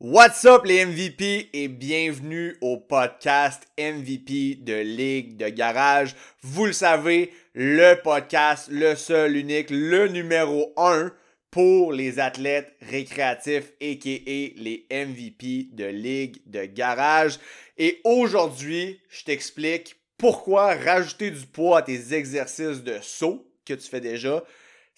What's up les MVP et bienvenue au podcast MVP de Ligue de Garage. Vous le savez, le podcast, le seul, unique, le numéro 1 pour les athlètes récréatifs aka les MVP de Ligue de Garage. Et aujourd'hui, je t'explique pourquoi rajouter du poids à tes exercices de saut que tu fais déjà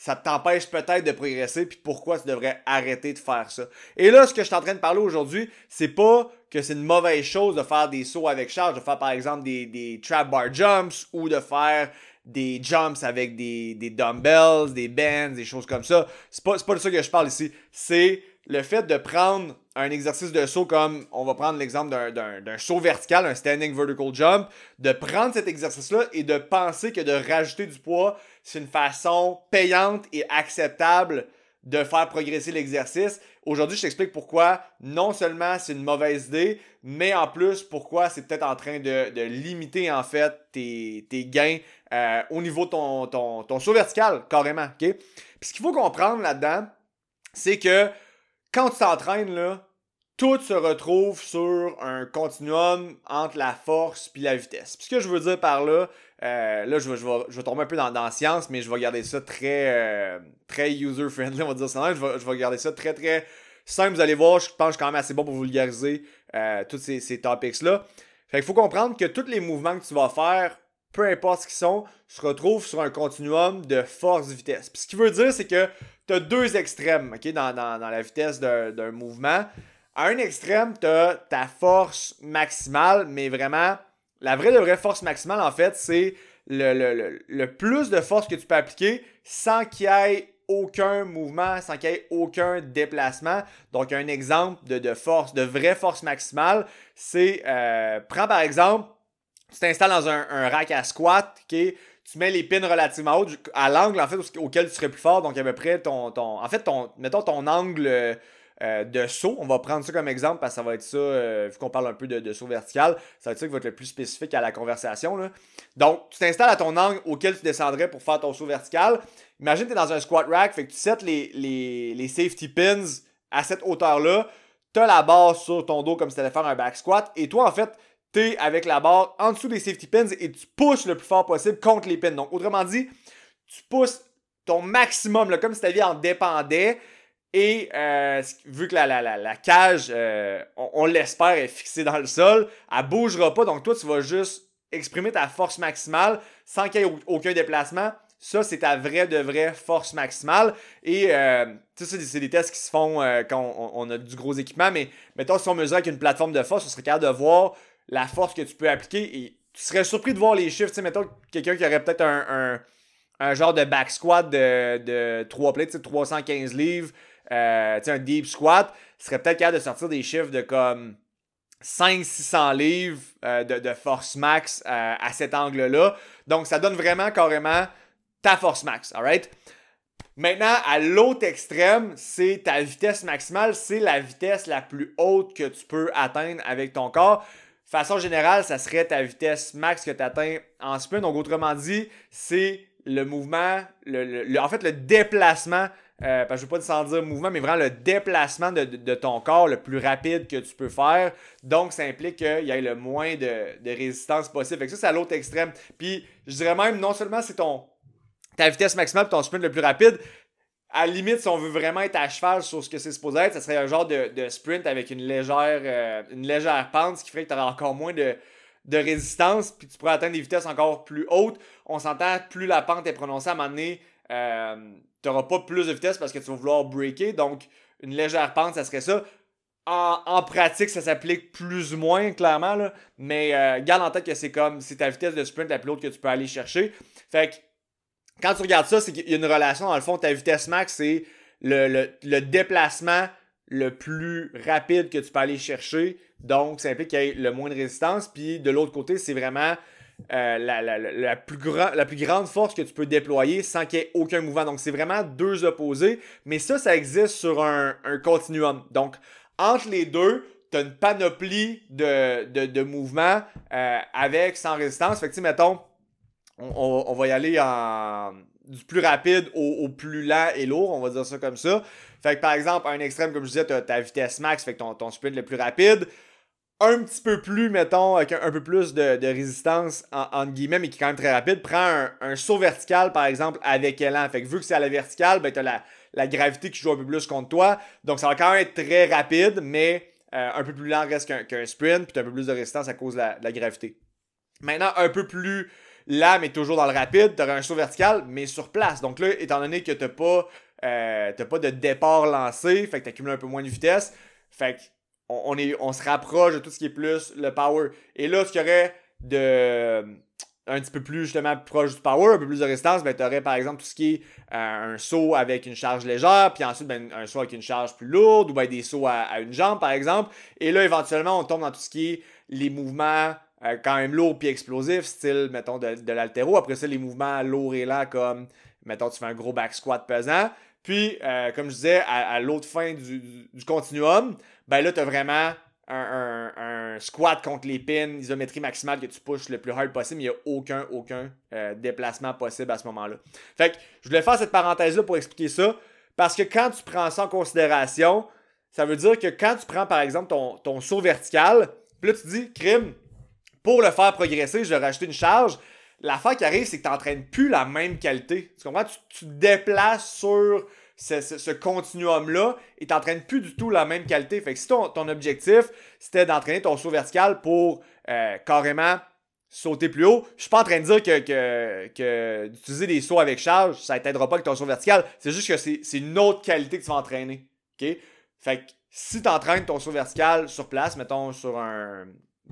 ça t'empêche peut-être de progresser, puis pourquoi tu devrais arrêter de faire ça. Et là, ce que je suis en train de parler aujourd'hui, c'est pas que c'est une mauvaise chose de faire des sauts avec charge, de faire par exemple des, des trap bar jumps ou de faire des jumps avec des, des dumbbells, des bands, des choses comme ça. C'est pas, pas de ça que je parle ici. C'est le fait de prendre un exercice de saut comme, on va prendre l'exemple d'un saut vertical, un standing vertical jump, de prendre cet exercice-là et de penser que de rajouter du poids, c'est une façon payante et acceptable de faire progresser l'exercice. Aujourd'hui, je t'explique pourquoi non seulement c'est une mauvaise idée, mais en plus pourquoi c'est peut-être en train de, limiter en fait tes, gains euh, au niveau de ton, ton, ton saut vertical, carrément. Puis ce qu'il faut comprendre là-dedans, c'est que quand tu t'entraînes, là, tout se retrouve sur un continuum entre la force puis la vitesse. Puis ce que je veux dire par là, euh, là, je vais, je, vais, je vais, tomber un peu dans, dans science, mais je vais garder ça très, euh, très user-friendly, on va dire ça. Je vais, je vais garder ça très, très simple. Vous allez voir, je pense que je quand même assez bon pour vulgariser euh, tous ces, ces topics-là. Fait qu'il faut comprendre que tous les mouvements que tu vas faire, peu importe ce qu'ils sont, se retrouvent sur un continuum de force-vitesse. Puis ce qui veut dire, c'est que tu as deux extrêmes ok, dans, dans, dans la vitesse d'un mouvement. À un extrême, tu as ta force maximale, mais vraiment, la vraie vraie force maximale, en fait, c'est le, plus de force que tu peux appliquer sans qu'il y ait aucun mouvement, sans qu'il y ait aucun déplacement. Donc, un exemple de, force, de vraie force maximale, c'est, euh, prends par exemple, tu t'installes dans un, rack à squat, tu mets les pins relativement hautes à l'angle en fait auquel tu serais plus fort. Donc à peu près ton. en fait, ton, mettons ton angle euh, de saut. On va prendre ça comme exemple parce que ça va être ça, euh, vu qu'on parle un peu de, saut vertical, ça va être ça qui va être le plus spécifique à la conversation. Là. Donc, tu t'installes à ton angle auquel tu descendrais pour faire ton saut vertical. Imagine que tu es dans un squat rack, fait que tu sets les, safety pins à cette hauteur-là. Tu as la barre sur ton dos comme si tu allais faire un back squat. Et toi, en fait, t'es avec la barre en dessous des safety pins et tu pousses le plus fort possible contre les pins. Donc, autrement dit, tu pousses ton maximum, comme si ta vie en dépendait. Et euh, vu que la, la, la, cage, euh, on, l'espère, est fixée dans le sol, elle bougera pas. Donc, toi, tu vas juste exprimer ta force maximale sans qu'il y ait aucun déplacement. Ça, c'est ta vraie de vraie force maximale. Et euh, ça, c'est des tests qui se font quand on, a du gros équipement. Mais mettons, si on mesurait avec une plateforme de force, on serait capable de voir la force que tu peux appliquer. Et tu serais surpris de voir les chiffres. Tu sais, mettons quelqu'un qui aurait peut-être un, un, genre de back squat de, de 3 plates, 315 livres, euh, un deep squat, serait peut-être capable de sortir des chiffres de comme 500-600 livres euh, de, force max euh, à cet angle-là. Donc, ça donne vraiment carrément ta force max, alright? Maintenant, à l'autre extrême, c'est ta vitesse maximale, c'est la vitesse la plus haute que tu peux atteindre avec ton corps façon générale, ça serait ta vitesse max que tu atteins en sprint. Donc, autrement dit, c'est le mouvement, le, en fait, le déplacement, euh, parce je ne veux pas sans dire mouvement, mais vraiment le déplacement de, ton corps le plus rapide que tu peux faire. Donc, ça implique qu'il y ait le moins de, résistance possible. Fait ça, c'est à l'autre extrême. Puis, je dirais même, non seulement c'est ton ta vitesse maximale ton sprint le plus rapide, à la limite, si on veut vraiment être à cheval sur ce que c'est supposé être, ça serait un genre de, sprint avec une légère, euh, une légère pente, ce qui ferait que tu aurais encore moins de, résistance, puis tu pourrais atteindre des vitesses encore plus hautes. On s'entend, plus la pente est prononcée, à un moment donné, euh, tu n'auras pas plus de vitesse parce que tu vas vouloir breaker. Donc, une légère pente, ça serait ça. En, pratique, ça s'applique plus ou moins, clairement, là, mais euh, garde en tête que c'est comme, c'est ta vitesse de sprint la plus haute que tu peux aller chercher. Fait que quand tu regardes ça, c'est qu'il y a une relation, dans le fond, ta vitesse max, c'est le, déplacement le plus rapide que tu peux aller chercher. Donc, ça implique qu'il y ait le moins de résistance. Puis de l'autre côté, c'est vraiment euh, la, plus grande force que tu peux déployer sans qu'il y ait aucun mouvement. Donc, c'est vraiment deux opposés. Mais ça, ça existe sur un, continuum. Donc, entre les deux, tu as une panoplie de, mouvements euh, avec, sans résistance. Fait que, mettons, on, va y aller du plus rapide au, plus lent et lourd, on va dire ça comme ça. Fait que par exemple, un extrême, comme je disais, tu as ta vitesse max, fait que ton, ton sprint le plus rapide. Un petit peu plus, mettons, un, peu plus de, résistance, en, entre guillemets, mais qui est quand même très rapide. Prends un, saut vertical, par exemple, avec élan. Fait que vu que c'est à la verticale, ben, tu as la, gravité qui joue un peu plus contre toi. Donc ça va quand même être très rapide, mais euh, un peu plus lent reste qu'un sprint, puis tu as un peu plus de résistance à cause de la gravité. Maintenant, un peu plus lent, mais toujours dans le rapide, tu auras un saut vertical, mais sur place. Donc là, étant donné que tu n'as pas, euh, pas de départ lancé, fait que tu accumules un peu moins de vitesse, fait qu'on on, se rapproche de tout ce qui est plus le power. Et là, ce qu'il y aurait de un petit peu plus justement proche du power, un peu plus de résistance, ben, tu aurais par exemple tout ce qui est euh, un saut avec une charge légère, puis ensuite ben, un saut avec une charge plus lourde, ou ben, des sauts à, une jambe par exemple. Et là, éventuellement, on tombe dans tout ce qui est les mouvements euh, quand même lourd puis explosif, style, mettons, de, de l'altéro. Après ça, les mouvements lourds et lents, comme, mettons, tu fais un gros back squat pesant. Puis, euh, comme je disais, à, l'autre fin du, continuum, ben là, tu as vraiment un, squat contre les pins, isométrie maximale que tu pushes le plus hard possible. Il n'y a aucun, aucun euh, déplacement possible à ce moment-là. Fait que je voulais faire cette parenthèse-là pour expliquer ça. Parce que quand tu prends ça en considération, ça veut dire que quand tu prends, par exemple, ton, ton saut vertical, puis là, tu dis, crime, pour le faire progresser, je vais rajouter une charge. L'affaire qui arrive, c'est que tu n'entraînes plus la même qualité. Tu comprends? Tu, te déplaces sur ce, continuum-là et tu n'entraînes plus du tout la même qualité. Fait que si ton, objectif, c'était d'entraîner ton saut vertical pour euh, carrément sauter plus haut, je suis pas en train de dire que, que, d'utiliser des sauts avec charge, ça t'aidera pas avec ton saut vertical. C'est juste que c'est une autre qualité que tu vas entraîner. OK? Fait que si tu entraînes ton saut vertical sur place, mettons sur un,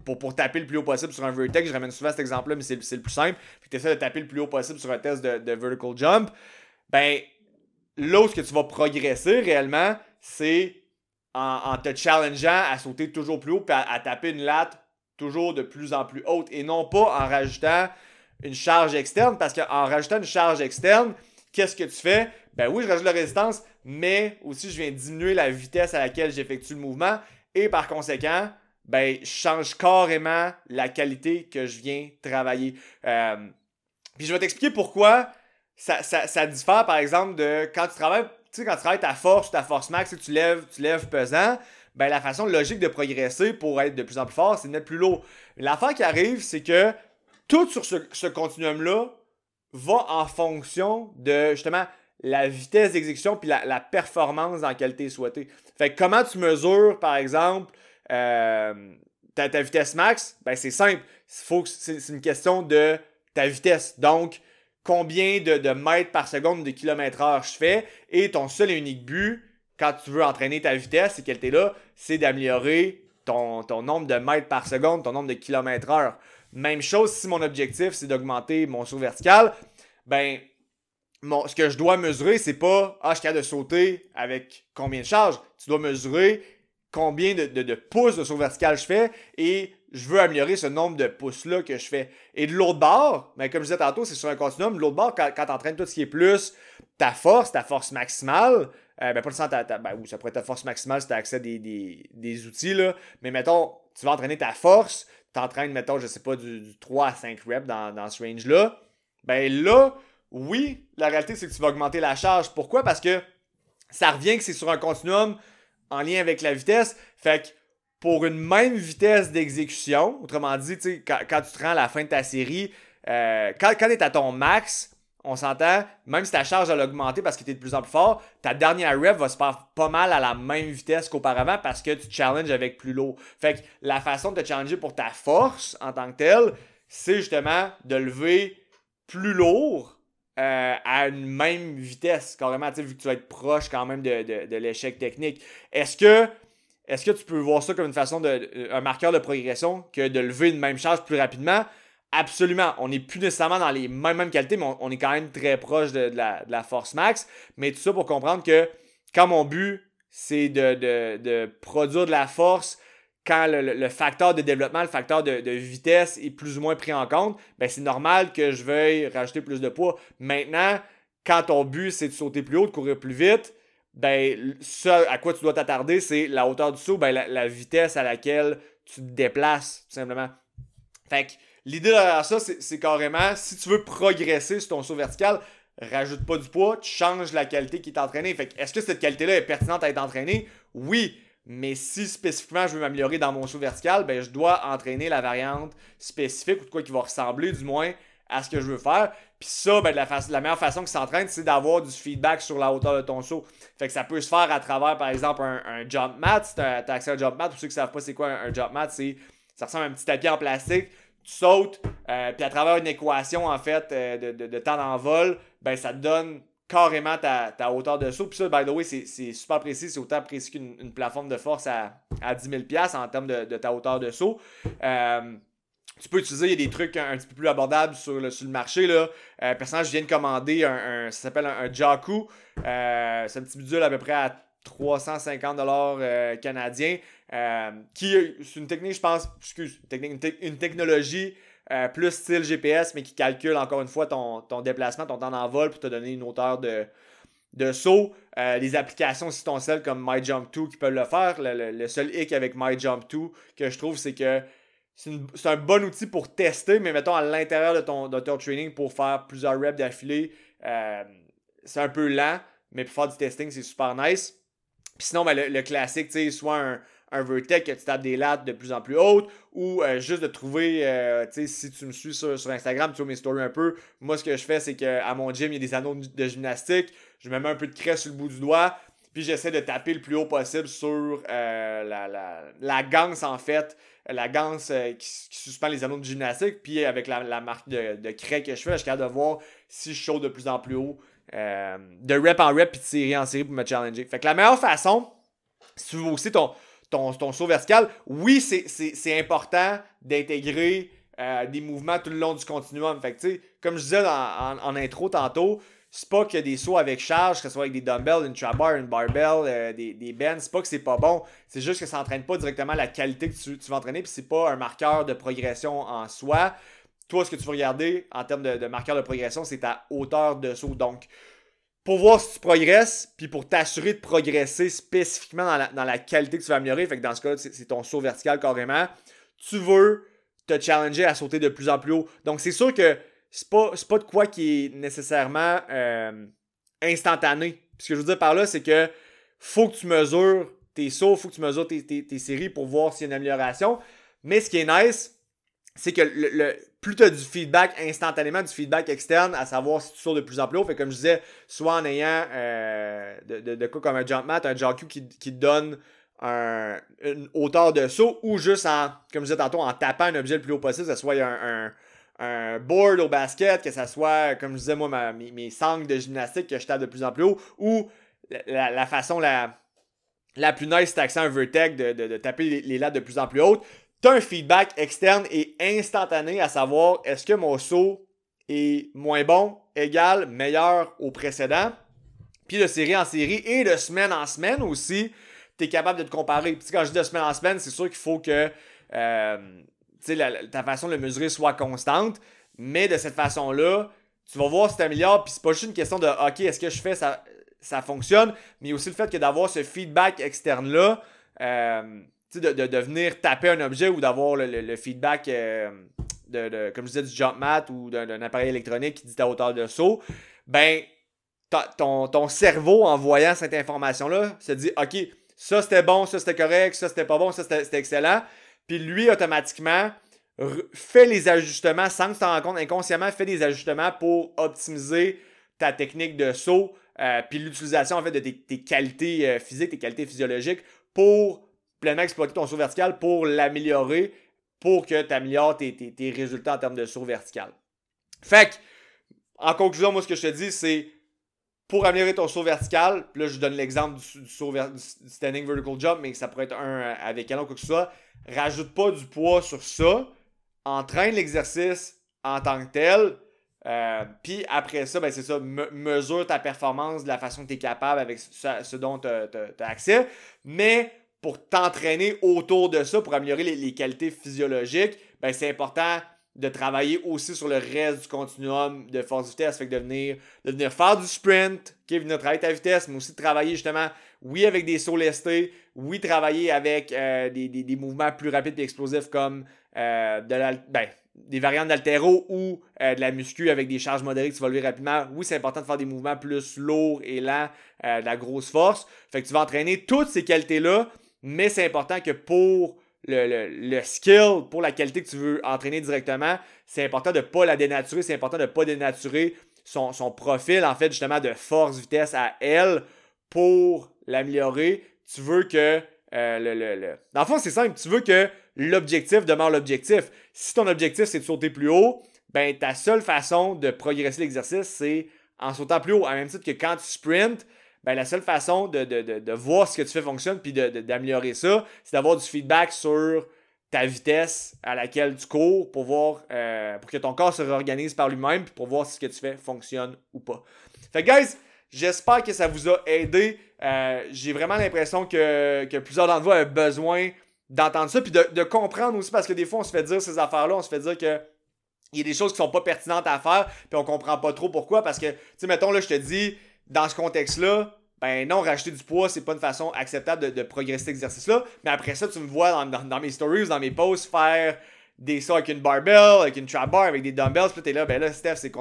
pour, taper le plus haut possible sur un vertex, je ramène souvent cet exemple-là, mais c'est le plus simple. Puis tu essaies de taper le plus haut possible sur un test de, vertical jump. Ben, là ce que tu vas progresser réellement, c'est en, te challengeant à sauter toujours plus haut et à, taper une latte toujours de plus en plus haute et non pas en rajoutant une charge externe parce qu'en rajoutant une charge externe, qu'est-ce que tu fais? Ben oui, je rajoute la résistance, mais aussi je viens diminuer la vitesse à laquelle j'effectue le mouvement et par conséquent, ben, je change carrément la qualité que je viens travailler. Euh, puis je vais t'expliquer pourquoi ça, ça, diffère, par exemple, de quand tu travailles, tu sais, quand tu travailles ta force, ta force max, tu lèves, tu lèves pesant, ben, la façon logique de progresser pour être de plus en plus fort, c'est de mettre plus lourd. L'affaire qui arrive, c'est que tout sur ce, continuum-là va en fonction de, justement, la vitesse d'exécution puis la, la, performance dans laquelle tu es souhaité. Fait que comment tu mesures, par exemple, euh, ta, vitesse max, ben c'est simple. C'est une question de ta vitesse. Donc, combien de, mètres par seconde, de kilomètres heure je fais. Et ton seul et unique but, quand tu veux entraîner ta vitesse et qu'elle est là, c'est d'améliorer ton, nombre de mètres par seconde, ton nombre de kilomètres heure. Même chose si mon objectif, c'est d'augmenter mon saut vertical, ben, ce que je dois mesurer, c'est pas, ah, je suis de sauter avec combien de charges. Tu dois mesurer combien de, pouces de saut vertical je fais et je veux améliorer ce nombre de pouces-là que je fais. Et de l'autre bord, ben, comme je disais tantôt, c'est sur un continuum. De l'autre bord, quand, quand tu entraînes tout ce qui est plus ta force, ta force maximale, euh, ben, pas le sens, ta, ta, ben, ça pourrait être ta force maximale si tu as accès à des, outils, là. mais mettons, tu vas entraîner ta force, tu entraînes, mettons, je sais pas, du, 3 à 5 reps dans, dans ce range-là. Ben là, oui, la réalité, c'est que tu vas augmenter la charge. Pourquoi? Parce que ça revient que c'est sur un continuum en lien avec la vitesse. Fait que pour une même vitesse d'exécution, autrement dit, quand, quand, tu te rends à la fin de ta série, euh, quand, quand tu es à ton max, on s'entend, même si ta charge a augmenté parce que tu es de plus en plus fort, ta dernière rev va se faire pas mal à la même vitesse qu'auparavant parce que tu challenges avec plus lourd. Fait que la façon de te challenger pour ta force en tant que telle, c'est justement de lever plus lourd euh, à une même vitesse, carrément, vu que tu vas être proche quand même de, l'échec technique. Est-ce que, est que tu peux voir ça comme une façon de. Euh, un marqueur de progression que de lever une même charge plus rapidement? Absolument. On n'est plus nécessairement dans les mêmes, mêmes qualités, mais on, est quand même très proche de, la, force max. Mais tout ça pour comprendre que quand mon but, c'est de, de produire de la force quand le, facteur de développement, le facteur de, vitesse est plus ou moins pris en compte, ben c'est normal que je veuille rajouter plus de poids. Maintenant, quand ton but c'est de sauter plus haut, de courir plus vite, ben ce à quoi tu dois t'attarder, c'est la hauteur du saut, ben, la, vitesse à laquelle tu te déplaces, tout simplement. Fait que l'idée derrière ça, c'est carrément, si tu veux progresser sur ton saut vertical, rajoute pas du poids, tu changes la qualité qui est entraînée. Fait est-ce que cette qualité-là est pertinente à être entraînée? Oui. Mais si spécifiquement je veux m'améliorer dans mon saut vertical, ben je dois entraîner la variante spécifique ou de quoi qui va ressembler du moins à ce que je veux faire. Puis ça, ben, la, la, meilleure façon que s'entraîne, c'est d'avoir du feedback sur la hauteur de ton saut. Fait que ça peut se faire à travers, par exemple, un, jump mat. Si tu as, accès à un jump mat, pour ceux qui savent pas c'est quoi un, jump mat, c'est ça ressemble à un petit tapis en plastique. Tu sautes, euh, puis à travers une équation, en fait, euh, de, de, de, temps d'envol, ben, ça te donne carrément ta, hauteur de saut. Puis ça, by the way, c'est super précis. C'est autant précis qu'une plateforme de force à, à 10 000 en termes de, ta hauteur de saut. Euh, tu peux utiliser, des trucs un, petit peu plus abordables sur le, sur le marché. Là. Euh, personnage, je viens de commander un, ça s'appelle un, Jaku. Euh, c'est un petit bidule à peu près à 350 dollars canadiens. qui c'est une technique, je pense, excuse, une, technologie euh, plus style GPS, mais qui calcule encore une fois ton, déplacement, ton temps d'envol pour te donner une hauteur de, de saut. Euh, les applications si ton celle comme MyJump2 qui peuvent le faire. Le, seul hic avec MyJump2 que je trouve, c'est que c'est un bon outil pour tester, mais mettons à l'intérieur de ton, de training pour faire plusieurs reps d'affilée, euh, c'est un peu lent, mais pour faire du testing, c'est super nice. sinon, ben, le, classique, soit un, un que tu tapes des lattes de plus en plus hautes ou euh, juste de trouver, euh, tu sais, si tu me suis sur, Instagram, tu vois mes stories un peu, moi ce que je fais c'est qu'à mon gym, il y a des anneaux de gymnastique, je me mets un peu de craie sur le bout du doigt, puis j'essaie de taper le plus haut possible sur euh, la, la, ganse en fait, la ganse qui, suspend les anneaux de gymnastique, puis avec la, marque de, de, craie que je fais, je suis de voir si je saute de plus en plus haut, de rep en rep, puis de série en série pour me challenger. Fait que la meilleure façon, si tu veux aussi ton, saut vertical, oui, c'est important d'intégrer euh, des mouvements tout le long du continuum. Fait que, comme je disais en, intro tantôt, c'est pas que des sauts avec charge, que ce soit avec des dumbbells, une trap bar, une barbell, euh, des, des bends, c'est pas que c'est pas bon. C'est juste que ça n'entraîne pas directement la qualité que tu, tu vas entraîner, puis c'est pas un marqueur de progression en soi. Toi, ce que tu veux regarder en termes de, de marqueur de progression, c'est ta hauteur de saut. Donc, pour voir si tu progresses, puis pour t'assurer de progresser spécifiquement dans la, qualité que tu vas améliorer. Fait que dans ce cas, c'est ton saut vertical carrément. Tu veux te challenger à sauter de plus en plus haut. Donc c'est sûr que c'est pas, pas de quoi qui est nécessairement euh, instantané. ce que je veux dire par là, c'est que faut que tu mesures tes sauts, faut que tu mesures tes, tes séries pour voir s'il y a une amélioration. Mais ce qui est nice, c'est que le, plus tu as du feedback instantanément, du feedback externe, à savoir si tu sautes de plus en plus haut. Fait comme je disais, soit en ayant euh, de, de, quoi comme un jump mat, un jump qui, qui te donne une hauteur de saut, ou juste en, comme je disais tantôt, en tapant un objet le plus haut possible, que ce soit un, un, board au basket, que ce soit, comme je disais moi, mes, mes, sangles de gymnastique que je tape de plus en plus haut, ou la, façon la, la plus nice, c'est un vertex de, de, taper les, les lattes de plus en plus hautes tu as un feedback externe et instantané à savoir est-ce que mon saut est moins bon, égal, meilleur au précédent? Puis de série en série et de semaine en semaine aussi, tu es capable de te comparer. Puis quand je dis de semaine en semaine, c'est sûr qu'il faut que euh, ta façon de le mesurer soit constante. Mais de cette façon-là, tu vas voir si tu améliores. Puis c'est pas juste une question de OK, est-ce que je fais ça, ça fonctionne, mais aussi le fait que d'avoir ce feedback externe-là. Euh, de, de, de, venir taper un objet ou d'avoir le, feedback, euh, de, comme je disais, du jump mat ou d'un appareil électronique qui dit ta hauteur de saut, ben, ton, ton cerveau, en voyant cette information-là, se dit OK, ça c'était bon, ça c'était correct, ça c'était pas bon, ça c'était excellent. Puis lui, automatiquement, fait les ajustements sans que tu t'en rendes compte, inconsciemment, fait des ajustements pour optimiser ta technique de saut, euh, puis l'utilisation en fait de tes, qualités euh, physiques, tes qualités physiologiques pour pleinement exploiter ton saut vertical pour l'améliorer, pour que tu améliores tes, résultats en termes de saut vertical. Fait que, en conclusion, moi, ce que je te dis, c'est pour améliorer ton saut vertical, là, je donne l'exemple du, standing vertical jump, mais ça pourrait être un avec un ou quoi que ce soit. Rajoute pas du poids sur ça. Entraîne l'exercice en tant que tel. Euh, puis après ça, ben c'est ça, mesure ta performance de la façon que tu es capable avec ce, dont tu as, accès. Mais pour t'entraîner autour de ça, pour améliorer les, qualités physiologiques, ben c'est important de travailler aussi sur le reste du continuum de force vitesse. Fait que de venir, de venir faire du sprint, qui venir travailler ta vitesse, mais aussi de travailler justement, oui, avec des sauts lestés, oui, travailler avec euh, des, mouvements plus rapides et explosifs comme euh, de ben, des variantes d'altéro ou euh, de la muscu avec des charges modérées que tu lever rapidement. Oui, c'est important de faire des mouvements plus lourds et lents, de la grosse force. Fait que tu vas entraîner toutes ces qualités-là, mais c'est important que pour le, skill, pour la qualité que tu veux entraîner directement, c'est important de ne pas la dénaturer, c'est important de ne pas dénaturer son, son, profil, en fait, justement, de force, vitesse à elle pour l'améliorer. Tu veux que euh, le, le, Dans le fond, c'est simple. Tu veux que l'objectif demeure l'objectif. Si ton objectif, c'est de sauter plus haut, ben ta seule façon de progresser l'exercice, c'est en sautant plus haut. À même titre que quand tu sprints, ben la seule façon de, de, voir ce que tu fais fonctionne puis d'améliorer ça, c'est d'avoir du feedback sur ta vitesse à laquelle tu cours pour voir euh, pour que ton corps se réorganise par lui-même puis pour voir si ce que tu fais fonctionne ou pas. Fait que guys, j'espère que ça vous a aidé. Euh, j'ai vraiment l'impression que, que, plusieurs d'entre vous avaient besoin d'entendre ça puis de, comprendre aussi parce que des fois on se fait dire ces affaires-là, on se fait dire que il y a des choses qui sont pas pertinentes à faire puis on comprend pas trop pourquoi parce que tu sais mettons là je te dis dans ce contexte-là ben non, racheter du poids, c'est pas une façon acceptable de, progresser cet exercice-là. Mais après ça, tu me vois dans, mes stories, dans mes posts, faire des sauts avec une barbell, avec une trap bar, avec des dumbbells. Puis t'es là, ben là, Steph, c'est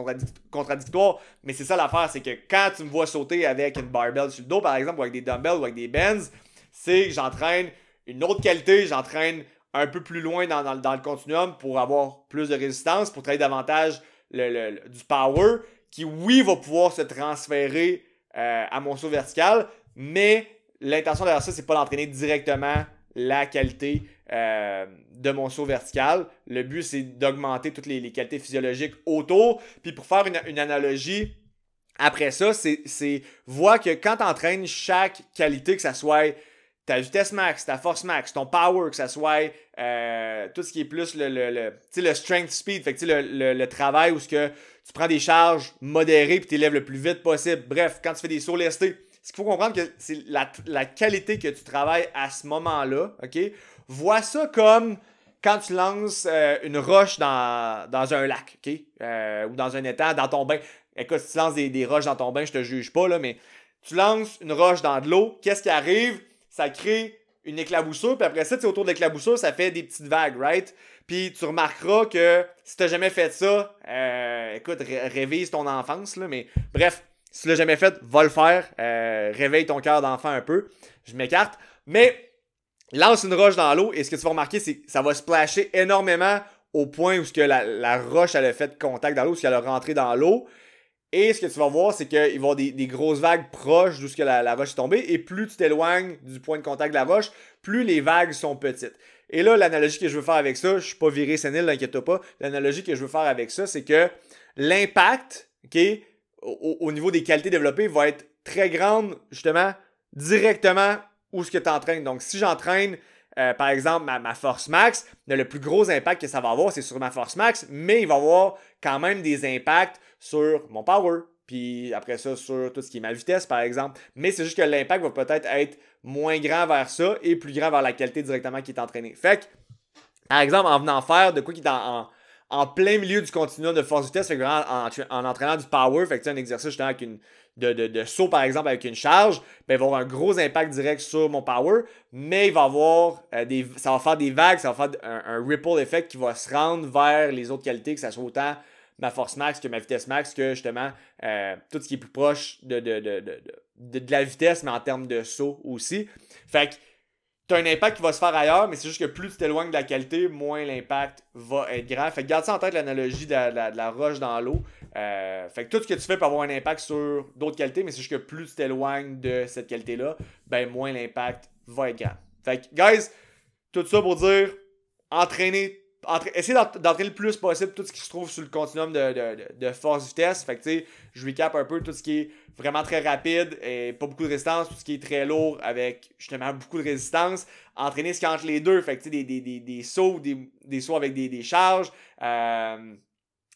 contradictoire. Mais c'est ça l'affaire, c'est que quand tu me vois sauter avec une barbell sur le dos, par exemple, ou avec des dumbbells ou avec des bends, c'est que j'entraîne une autre qualité, j'entraîne un peu plus loin dans, le continuum pour avoir plus de résistance, pour travailler davantage du power, qui, oui, va pouvoir se transférer euh, à mon saut vertical, mais l'intention derrière ça, c'est pas d'entraîner directement la qualité euh, de mon saut vertical. Le but, c'est d'augmenter toutes les, qualités physiologiques autour. Puis pour faire une, analogie, après ça, c'est voir que quand tu entraînes chaque qualité, que ça soit ta vitesse max, ta force max, ton power, que ça soit euh, tout ce qui est plus le, le, le strength speed, le, le, travail où ce que tu prends des charges modérées puis tu élèves le plus vite possible. Bref, quand tu fais des sauts lestés, ce qu'il faut comprendre c'est la, qualité que tu travailles à ce moment-là, OK? Vois ça comme quand tu lances euh, une roche dans, un lac, OK? Euh, ou dans un étang, dans ton bain. Écoute, si tu lances des, roches dans ton bain, je te juge pas, là, mais tu lances une roche dans de l'eau, qu'est-ce qui arrive? Ça crée une éclaboussure, puis après ça, autour de l'éclaboussure, ça fait des petites vagues, right? Puis tu remarqueras que si t'as jamais fait ça, euh, écoute, révise ton enfance, là, mais bref, si tu l'as jamais fait, va le faire. Euh, réveille ton cœur d'enfant un peu. Je m'écarte. Mais lance une roche dans l'eau et ce que tu vas remarquer, c'est que ça va splasher énormément au point où que la, roche a fait contact dans l'eau, ce qu'elle a rentré dans l'eau. Et ce que tu vas voir, c'est qu'il va y avoir des, grosses vagues proches d'où la, la roche est tombée. Et plus tu t'éloignes du point de contact de la roche, plus les vagues sont petites. Et là, l'analogie que je veux faire avec ça, je suis pas viré sénile, n'inquiète pas. L'analogie que je veux faire avec ça, c'est que l'impact, OK, au, niveau des qualités développées, va être très grande, justement, directement où ce que tu entraînes. Donc, si j'entraîne, euh, par exemple, ma, force max, le plus gros impact que ça va avoir, c'est sur ma force max, mais il va avoir quand même des impacts sur mon power, puis après ça, sur tout ce qui est ma vitesse, par exemple. Mais c'est juste que l'impact va peut-être être moins grand vers ça et plus grand vers la qualité directement qui est entraînée. Fait que, par exemple, en venant faire de quoi qui est en, en, plein milieu du continuum de force-vitesse, fait en, en, entraînant du power, fait que un exercice justement avec une, de, de, saut par exemple avec une charge, ben, il va avoir un gros impact direct sur mon power, mais il va avoir euh, des, ça va faire des vagues, ça va faire un, un, ripple effect qui va se rendre vers les autres qualités, que ça soit autant ma force max que ma vitesse max, que justement euh, tout ce qui est plus proche de, de, de, de, la vitesse, mais en termes de saut aussi. Fait que tu as un impact qui va se faire ailleurs, mais c'est juste que plus tu t'éloignes de la qualité, moins l'impact va être grand. Fait que garde ça en tête l'analogie de, la, roche dans l'eau. Euh, fait que tout ce que tu fais peut avoir un impact sur d'autres qualités, mais c'est juste que plus tu t'éloignes de cette qualité-là, ben moins l'impact va être grand. Fait que, guys, tout ça pour dire, entraîner essayer d'entraîner le plus possible tout ce qui se trouve sur le continuum de, force-vitesse. Fait que, je recap un peu tout ce qui est vraiment très rapide et pas beaucoup de résistance, tout ce qui est très lourd avec justement beaucoup de résistance. Entraîner ce qui entre les deux, fait que, tu sais, des, sauts, des, sauts avec des, charges, euh,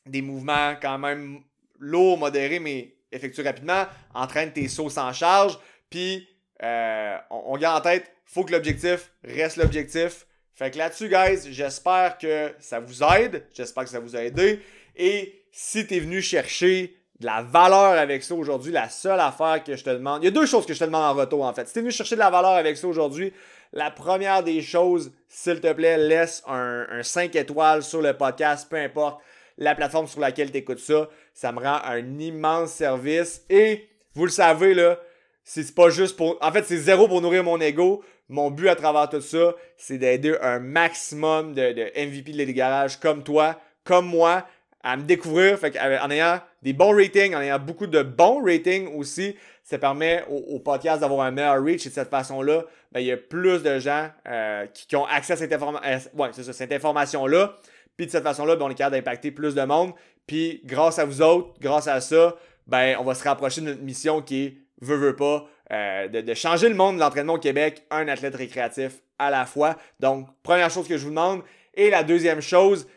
des mouvements quand même lourds, modérés, mais effectués rapidement. Entraîne tes sauts sans charge, puis euh, on, on garde en tête, faut que l'objectif reste l'objectif fait que là-dessus, guys, j'espère que ça vous aide. J'espère que ça vous a aidé. Et si tu es venu chercher de la valeur avec ça aujourd'hui, la seule affaire que je te demande, il y a deux choses que je te demande en retour en fait. Si tu es venu chercher de la valeur avec ça aujourd'hui, la première des choses, s'il te plaît, laisse un, un 5 étoiles sur le podcast, peu importe la plateforme sur laquelle tu écoutes ça. Ça me rend un immense service. Et vous le savez, là, c'est pas juste pour. En fait, c'est zéro pour nourrir mon ego. Mon but à travers tout ça, c'est d'aider un maximum de, MVP de Garage comme toi, comme moi, à me découvrir. Fait en ayant des bons ratings, en ayant beaucoup de bons ratings aussi, ça permet au, podcast d'avoir un meilleur reach. Et de cette façon-là, ben, il y a plus de gens euh, qui, ont accès à cette, ouais, cette information-là. Puis de cette façon-là, ben, on est capable d'impacter plus de monde. Puis grâce à vous autres, grâce à ça, ben, on va se rapprocher de notre mission qui est, veut, veut pas, euh, de, changer le monde de l'entraînement au Québec, un athlète récréatif à la fois. Donc, première chose que je vous demande. Et la deuxième chose,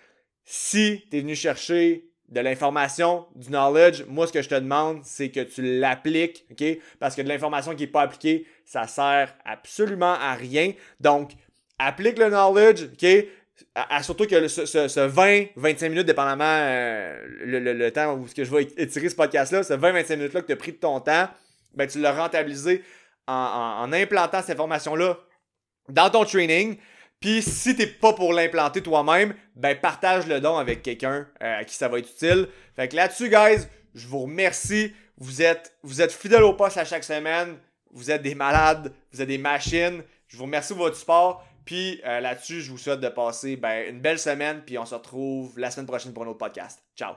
si tu es venu chercher de l'information, du knowledge, moi, ce que je te demande, c'est que tu l'appliques, OK? Parce que de l'information qui n'est pas appliquée, ça sert absolument à rien. Donc, applique le knowledge, OK? surtout que ce, 20-25 minutes, dépendamment euh, le, temps où que je vais étirer ce podcast-là, ce 20-25 minutes-là que tu as pris de ton temps, ben, tu l'as rentabilisé en, implantant cette information-là dans ton training. Puis si t'es pas pour l'implanter toi-même, ben partage le don avec quelqu'un euh, à qui ça va être utile. Fait que là-dessus, guys, je vous remercie. Vous êtes, vous êtes fidèles au poste à chaque semaine. Vous êtes des malades, vous êtes des machines. Je vous remercie de votre support. Puis euh, là-dessus, je vous souhaite de passer ben, une belle semaine. Puis on se retrouve la semaine prochaine pour un autre podcast. Ciao!